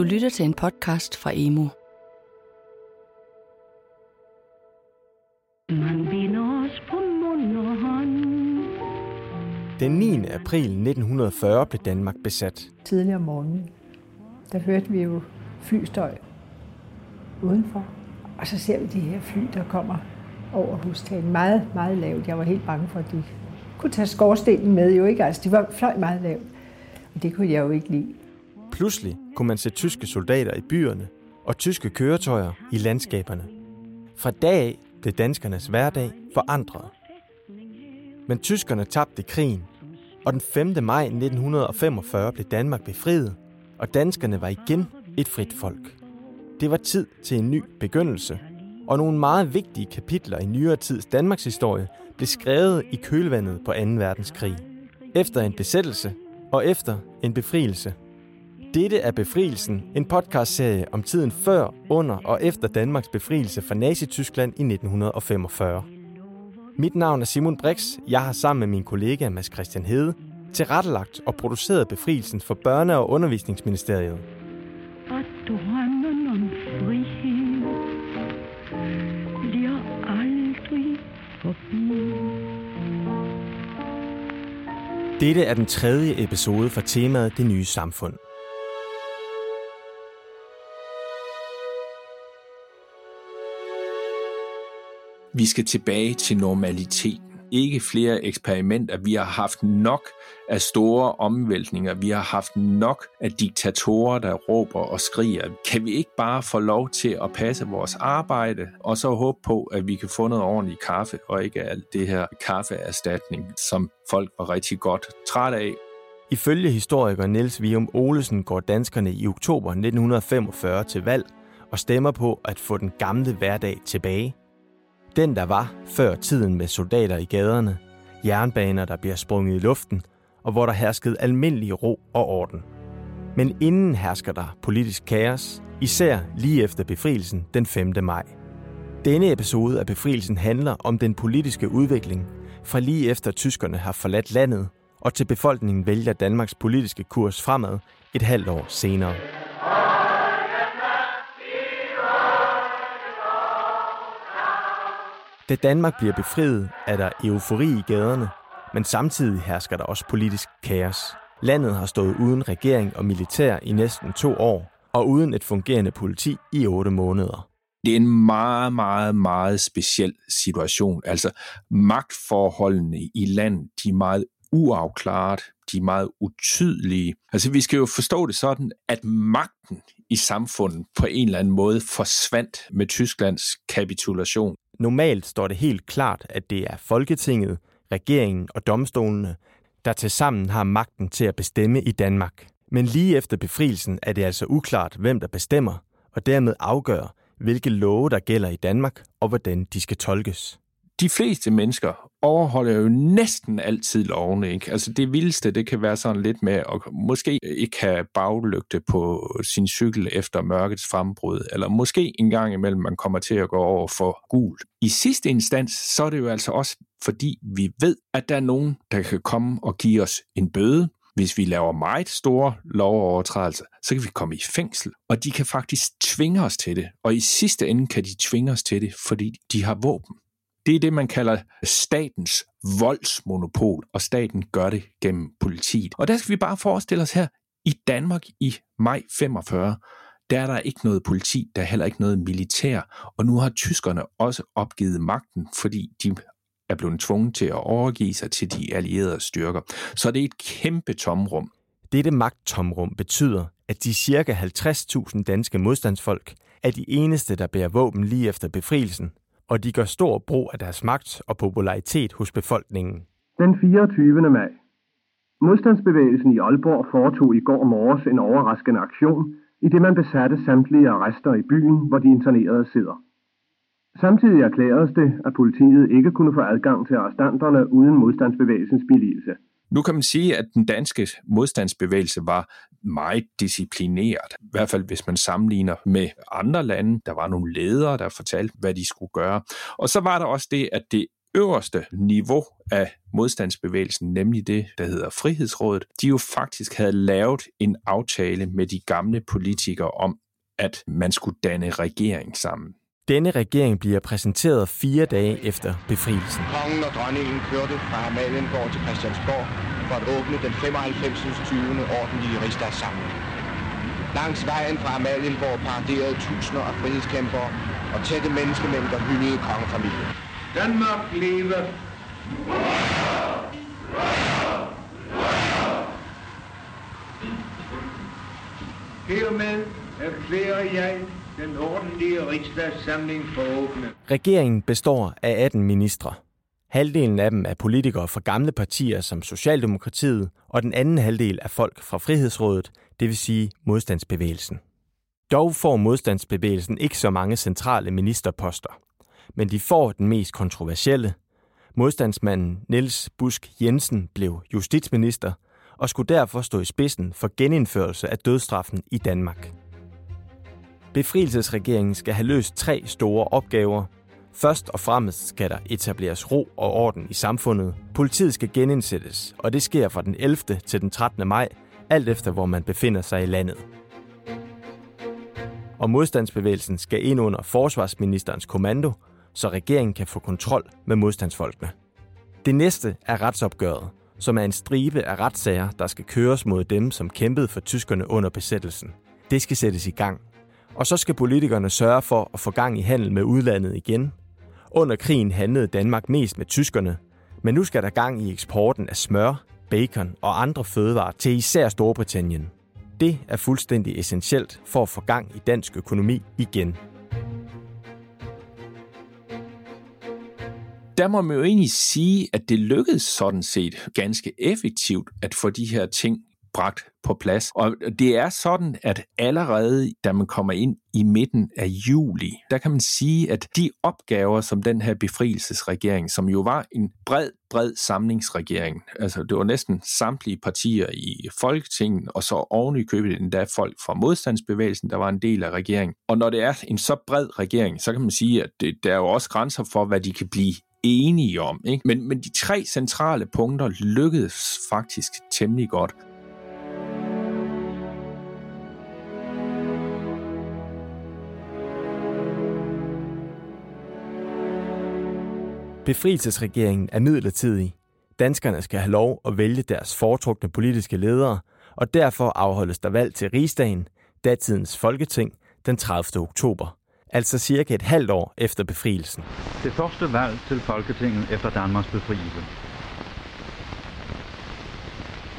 Du lytter til en podcast fra Emo. Den 9. april 1940 blev Danmark besat. tidligere om morgenen, der hørte vi jo flystøj udenfor. Og så ser vi de her fly, der kommer over hustagen. Meget, meget lavt. Jeg var helt bange for, at de kunne tage skorstenen med. Jo ikke? Altså, de var fløj meget lavt. Og det kunne jeg jo ikke lide. Pludselig kunne man se tyske soldater i byerne og tyske køretøjer i landskaberne. Fra dag af blev danskernes hverdag forandret. Men tyskerne tabte krigen, og den 5. maj 1945 blev Danmark befriet, og danskerne var igen et frit folk. Det var tid til en ny begyndelse, og nogle meget vigtige kapitler i nyere tids Danmarks historie blev skrevet i kølvandet på 2. verdenskrig. Efter en besættelse og efter en befrielse. Dette er Befrielsen, en podcastserie om tiden før, under og efter Danmarks befrielse fra Nazi-Tyskland i 1945. Mit navn er Simon Brix. Jeg har sammen med min kollega Mads Christian Hede tilrettelagt og produceret befrielsen for Børne- og Undervisningsministeriet. Og drømmen om frihed bliver aldrig forbi. Dette er den tredje episode fra temaet Det nye samfund. Vi skal tilbage til normalitet. Ikke flere eksperimenter. Vi har haft nok af store omvæltninger. Vi har haft nok af diktatorer, der råber og skriger. Kan vi ikke bare få lov til at passe vores arbejde, og så håbe på, at vi kan få noget ordentligt kaffe, og ikke alt det her kaffeerstatning, som folk var rigtig godt træt af. Ifølge historiker Niels Vium Olesen går danskerne i oktober 1945 til valg og stemmer på at få den gamle hverdag tilbage. Den, der var før tiden med soldater i gaderne, jernbaner, der bliver sprunget i luften, og hvor der herskede almindelig ro og orden. Men inden hersker der politisk kaos, især lige efter befrielsen den 5. maj. Denne episode af befrielsen handler om den politiske udvikling, fra lige efter tyskerne har forladt landet, og til befolkningen vælger Danmarks politiske kurs fremad et halvt år senere. Da Danmark bliver befriet, er der eufori i gaderne, men samtidig hersker der også politisk kaos. Landet har stået uden regering og militær i næsten to år, og uden et fungerende politi i otte måneder. Det er en meget, meget, meget speciel situation. Altså magtforholdene i landet, de er meget uafklaret, de er meget utydelige. Altså vi skal jo forstå det sådan, at magten i samfundet på en eller anden måde forsvandt med Tysklands kapitulation. Normalt står det helt klart, at det er Folketinget, regeringen og domstolene, der tilsammen har magten til at bestemme i Danmark. Men lige efter befrielsen er det altså uklart, hvem der bestemmer, og dermed afgør, hvilke love der gælder i Danmark, og hvordan de skal tolkes. de fleste mennesker overholder jo næsten altid lovene. Ikke? Altså det vildeste, det kan være sådan lidt med at måske ikke have baglygte på sin cykel efter mørkets frembrud, eller måske en gang imellem man kommer til at gå over for gult. I sidste instans, så er det jo altså også fordi vi ved, at der er nogen, der kan komme og give os en bøde, hvis vi laver meget store lovovertrædelser, så kan vi komme i fængsel, og de kan faktisk tvinge os til det. Og i sidste ende kan de tvinge os til det, fordi de har våben. Det er det, man kalder statens voldsmonopol, og staten gør det gennem politiet. Og der skal vi bare forestille os her, i Danmark i maj 45, der er der ikke noget politi, der er heller ikke noget militær, og nu har tyskerne også opgivet magten, fordi de er blevet tvunget til at overgive sig til de allierede styrker. Så det er et kæmpe tomrum. Dette magttomrum betyder, at de cirka 50.000 danske modstandsfolk er de eneste, der bærer våben lige efter befrielsen, og de gør stor brug af deres magt og popularitet hos befolkningen. Den 24. maj. Modstandsbevægelsen i Aalborg foretog i går morges en overraskende aktion, i det man besatte samtlige arrester i byen, hvor de internerede sidder. Samtidig erklæredes det, at politiet ikke kunne få adgang til arrestanterne uden modstandsbevægelsens billigelse. Nu kan man sige, at den danske modstandsbevægelse var meget disciplineret. I hvert fald hvis man sammenligner med andre lande. Der var nogle ledere, der fortalte, hvad de skulle gøre. Og så var der også det, at det øverste niveau af modstandsbevægelsen, nemlig det, der hedder Frihedsrådet, de jo faktisk havde lavet en aftale med de gamle politikere om, at man skulle danne regering sammen. Denne regering bliver præsenteret fire dage efter befrielsen. Kongen og dronningen kørte fra Amalienborg til Christiansborg for at åbne den 95. 20. ordentlige rigsdagssamling. Langs vejen fra Amalienborg paraderede tusinder af frihedskæmpere og tætte menneskemængder hyldede kongefamilien. Danmark leve! Hermed erklærer jeg den ordentlige rigsdagssamling for åbne. Regeringen består af 18 ministre. Halvdelen af dem er politikere fra gamle partier som Socialdemokratiet, og den anden halvdel er folk fra Frihedsrådet, det vil sige modstandsbevægelsen. Dog får modstandsbevægelsen ikke så mange centrale ministerposter, men de får den mest kontroversielle. Modstandsmanden Niels Busk Jensen blev justitsminister og skulle derfor stå i spidsen for genindførelse af dødstraffen i Danmark. Befrielsesregeringen skal have løst tre store opgaver. Først og fremmest skal der etableres ro og orden i samfundet. Politiet skal genindsættes, og det sker fra den 11. til den 13. maj, alt efter hvor man befinder sig i landet. Og modstandsbevægelsen skal ind under forsvarsministerens kommando, så regeringen kan få kontrol med modstandsfolkene. Det næste er retsopgøret, som er en stribe af retssager, der skal køres mod dem, som kæmpede for tyskerne under besættelsen. Det skal sættes i gang. Og så skal politikerne sørge for at få gang i handel med udlandet igen. Under krigen handlede Danmark mest med tyskerne, men nu skal der gang i eksporten af smør, bacon og andre fødevarer til især Storbritannien. Det er fuldstændig essentielt for at få gang i dansk økonomi igen. der må man jo egentlig sige, at det lykkedes sådan set ganske effektivt at få de her ting bragt på plads. Og det er sådan, at allerede da man kommer ind i midten af juli, der kan man sige, at de opgaver, som den her befrielsesregering, som jo var en bred, bred samlingsregering, altså det var næsten samtlige partier i Folketinget, og så oven i købet endda folk fra modstandsbevægelsen, der var en del af regeringen. Og når det er en så bred regering, så kan man sige, at det, der er jo også grænser for, hvad de kan blive enige om. Ikke? Men, men de tre centrale punkter lykkedes faktisk temmelig godt. Befrielsesregeringen er midlertidig. Danskerne skal have lov at vælge deres foretrukne politiske ledere, og derfor afholdes der valg til rigsdagen, datidens folketing, den 30. oktober altså cirka et halvt år efter befrielsen. Det første valg til Folketinget efter Danmarks befrielse.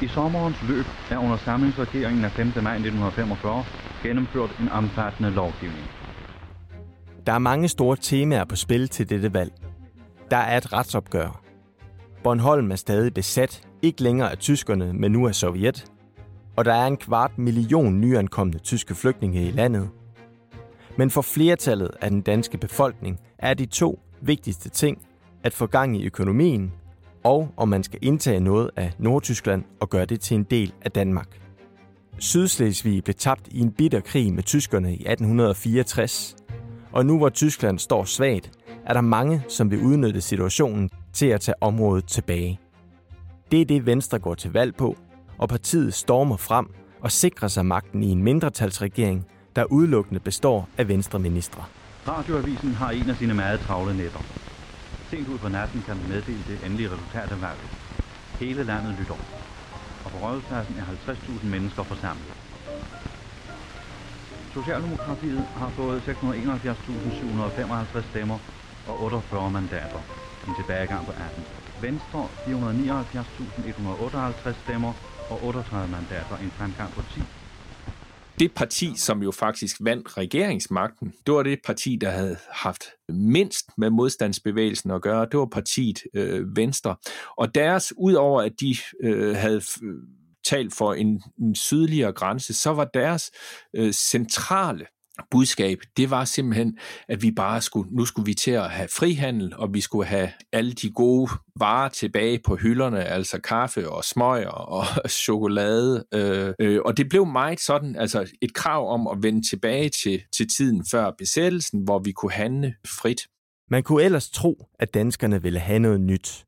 I sommerens løb er under samlingsregeringen af 5. maj 1945 gennemført en omfattende lovgivning. Der er mange store temaer på spil til dette valg. Der er et retsopgør. Bornholm er stadig besat, ikke længere af tyskerne, men nu af Sovjet. Og der er en kvart million nyankomne tyske flygtninge i landet – men for flertallet af den danske befolkning er de to vigtigste ting at få gang i økonomien, og om man skal indtage noget af Nordtyskland og gøre det til en del af Danmark. Sydslesvig blev tabt i en bitter krig med tyskerne i 1864, og nu hvor Tyskland står svagt, er der mange, som vil udnytte situationen til at tage området tilbage. Det er det, Venstre går til valg på, og partiet stormer frem og sikrer sig magten i en mindretalsregering, der udelukkende består af venstreministre. Radioavisen har en af sine meget travle nætter. Sent ud på natten kan den meddele det endelige resultat af valget. Hele landet lytter. Og på rådhuspladsen er 50.000 mennesker forsamlet. Socialdemokratiet har fået 671.755 stemmer og 48 mandater. En tilbagegang på 18. Venstre 479.158 stemmer og 38 mandater. En fremgang på 10 det parti, som jo faktisk vandt regeringsmagten, det var det parti, der havde haft mindst med modstandsbevægelsen at gøre. Det var partiet øh, Venstre. Og deres, udover at de øh, havde talt for en, en sydligere grænse, så var deres øh, centrale budskab, det var simpelthen, at vi bare skulle, nu skulle vi til at have frihandel, og vi skulle have alle de gode varer tilbage på hylderne, altså kaffe og smøger og chokolade. Øh, øh, og det blev meget sådan, altså et krav om at vende tilbage til, til tiden før besættelsen, hvor vi kunne handle frit. Man kunne ellers tro, at danskerne ville have noget nyt.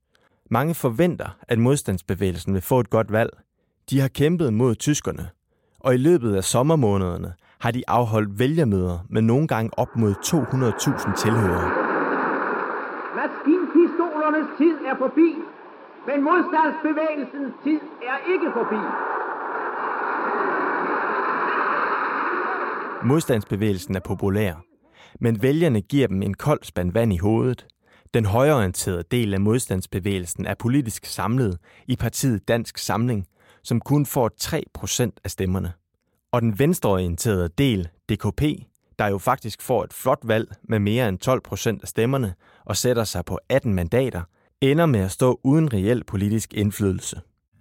Mange forventer, at modstandsbevægelsen vil få et godt valg. De har kæmpet mod tyskerne, og i løbet af sommermånederne har de afholdt vælgermøder med nogle gange op mod 200.000 tilhørere. Maskinpistolernes tid er forbi, men modstandsbevægelsens tid er ikke forbi. Modstandsbevægelsen er populær, men vælgerne giver dem en kold spand vand i hovedet. Den højorienterede del af modstandsbevægelsen er politisk samlet i partiet Dansk Samling, som kun får 3% af stemmerne. Og den venstreorienterede del, DKP, der jo faktisk får et flot valg med mere end 12% af stemmerne og sætter sig på 18 mandater, ender med at stå uden reel politisk indflydelse.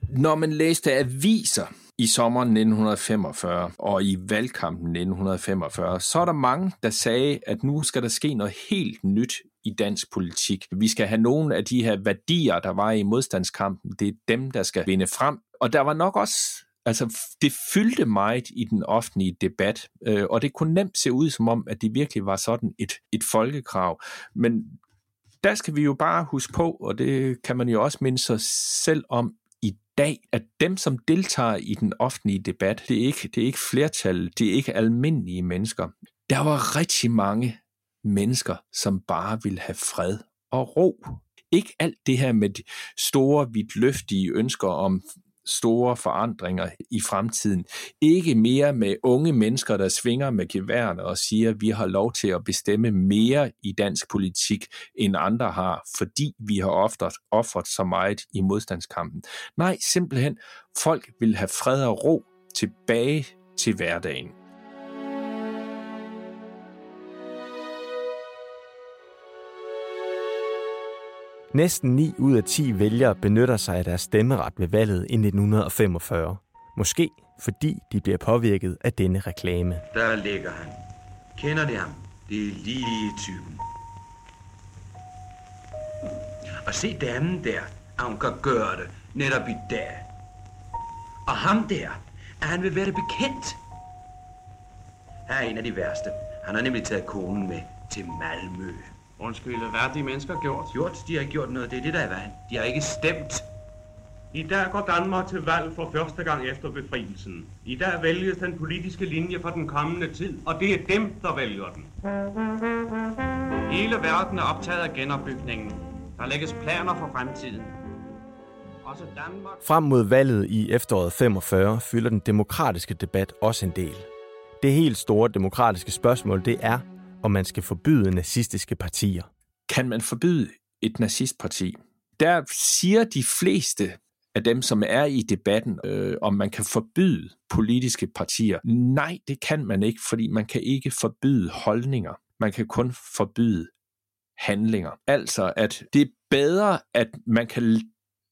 Når man læste aviser i sommeren 1945 og i valgkampen 1945, så er der mange, der sagde, at nu skal der ske noget helt nyt i dansk politik. Vi skal have nogle af de her værdier, der var i modstandskampen. Det er dem, der skal vinde frem. Og der var nok også altså, det fyldte meget i den offentlige debat, øh, og det kunne nemt se ud som om, at det virkelig var sådan et, et folkekrav. Men der skal vi jo bare huske på, og det kan man jo også minde sig selv om i dag, at dem, som deltager i den offentlige debat, det er ikke, det er ikke flertal, det er ikke almindelige mennesker. Der var rigtig mange mennesker, som bare ville have fred og ro. Ikke alt det her med de store, vidtløftige ønsker om store forandringer i fremtiden. Ikke mere med unge mennesker, der svinger med geværne og siger, at vi har lov til at bestemme mere i dansk politik, end andre har, fordi vi har ofte offret så meget i modstandskampen. Nej, simpelthen, folk vil have fred og ro tilbage til hverdagen. Næsten 9 ud af 10 vælgere benytter sig af deres stemmeret ved valget i 1945. Måske fordi de bliver påvirket af denne reklame. Der ligger han. Kender det ham? Det er lige typen. Og se damen der, at hun kan gøre det netop i dag. Og ham der, at han vil være det bekendt. Her er en af de værste. Han har nemlig taget konen med til Malmø. Undskyld, hvad har de mennesker gjort? Gjort? De har ikke gjort noget. Det er det, der er vejen. De har ikke stemt. I dag går Danmark til valg for første gang efter befrielsen. I dag vælges den politiske linje for den kommende tid, og det er dem, der vælger den. Hele verden er optaget af genopbygningen. Der lægges planer for fremtiden. Også Danmark... Frem mod valget i efteråret 45 fylder den demokratiske debat også en del. Det helt store demokratiske spørgsmål, det er, om man skal forbyde nazistiske partier. Kan man forbyde et nazistparti? Der siger de fleste af dem, som er i debatten, øh, om man kan forbyde politiske partier. Nej, det kan man ikke, fordi man kan ikke forbyde holdninger. Man kan kun forbyde handlinger. Altså, at det er bedre, at man kan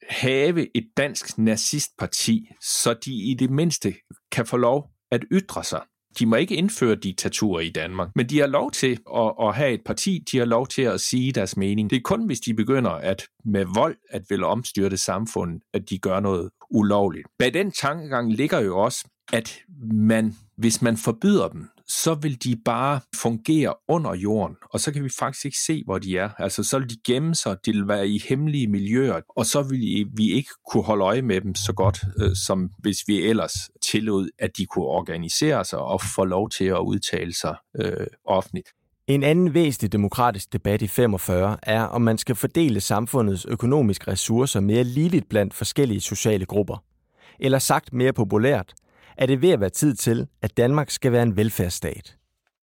have et dansk nazistparti, så de i det mindste kan få lov at ytre sig. De må ikke indføre diktatur i Danmark, men de har lov til at, at have et parti, de har lov til at sige deres mening. Det er kun, hvis de begynder at med vold at ville omstyrte samfundet, at de gør noget ulovligt. Bag den tankegang ligger jo også, at man, hvis man forbyder dem, så vil de bare fungere under jorden, og så kan vi faktisk ikke se, hvor de er. Altså, så vil de gemme sig, de vil være i hemmelige miljøer, og så vil vi ikke kunne holde øje med dem så godt, øh, som hvis vi ellers tillod, at de kunne organisere sig og få lov til at udtale sig øh, offentligt. En anden væsentlig demokratisk debat i 45 er, om man skal fordele samfundets økonomiske ressourcer mere ligeligt blandt forskellige sociale grupper. Eller sagt mere populært, er det ved at være tid til, at Danmark skal være en velfærdsstat.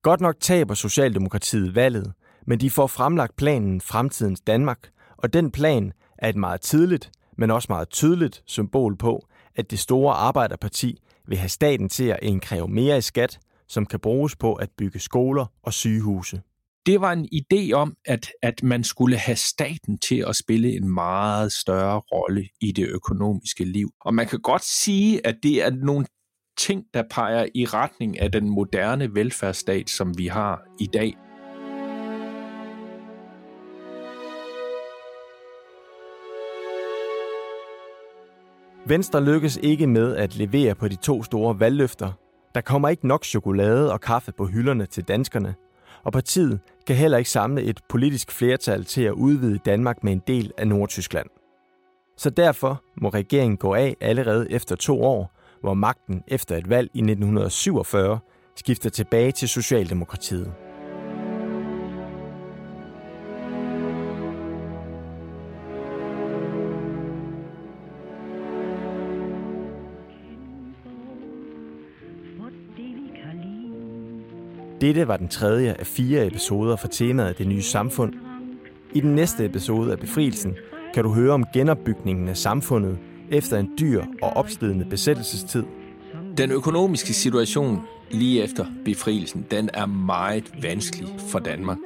Godt nok taber Socialdemokratiet valget, men de får fremlagt planen Fremtidens Danmark, og den plan er et meget tidligt, men også meget tydeligt symbol på, at det store arbejderparti vil have staten til at indkræve mere i skat, som kan bruges på at bygge skoler og sygehuse. Det var en idé om, at, at man skulle have staten til at spille en meget større rolle i det økonomiske liv. Og man kan godt sige, at det er nogle ting, der peger i retning af den moderne velfærdsstat, som vi har i dag. Venstre lykkes ikke med at levere på de to store valgløfter. Der kommer ikke nok chokolade og kaffe på hylderne til danskerne, og partiet kan heller ikke samle et politisk flertal til at udvide Danmark med en del af Nordtyskland. Så derfor må regeringen gå af allerede efter to år, hvor magten efter et valg i 1947 skifter tilbage til Socialdemokratiet. Dette var den tredje af fire episoder fra temaet Det nye samfund. I den næste episode af Befrielsen kan du høre om genopbygningen af samfundet efter en dyr og opslidende besættelsestid. Den økonomiske situation lige efter befrielsen, den er meget vanskelig for Danmark.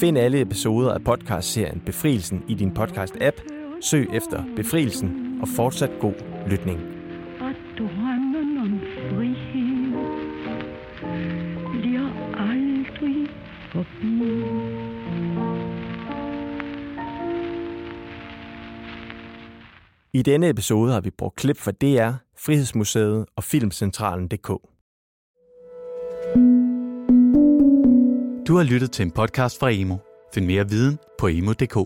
Find alle episoder af podcastserien Befrielsen i din podcast-app. Søg efter Befrielsen og fortsat god lytning. I denne episode har vi brugt klip fra DR, Frihedsmuseet og Filmcentralen.dk. Du har lyttet til en podcast fra Emo. Find mere viden på emo.dk.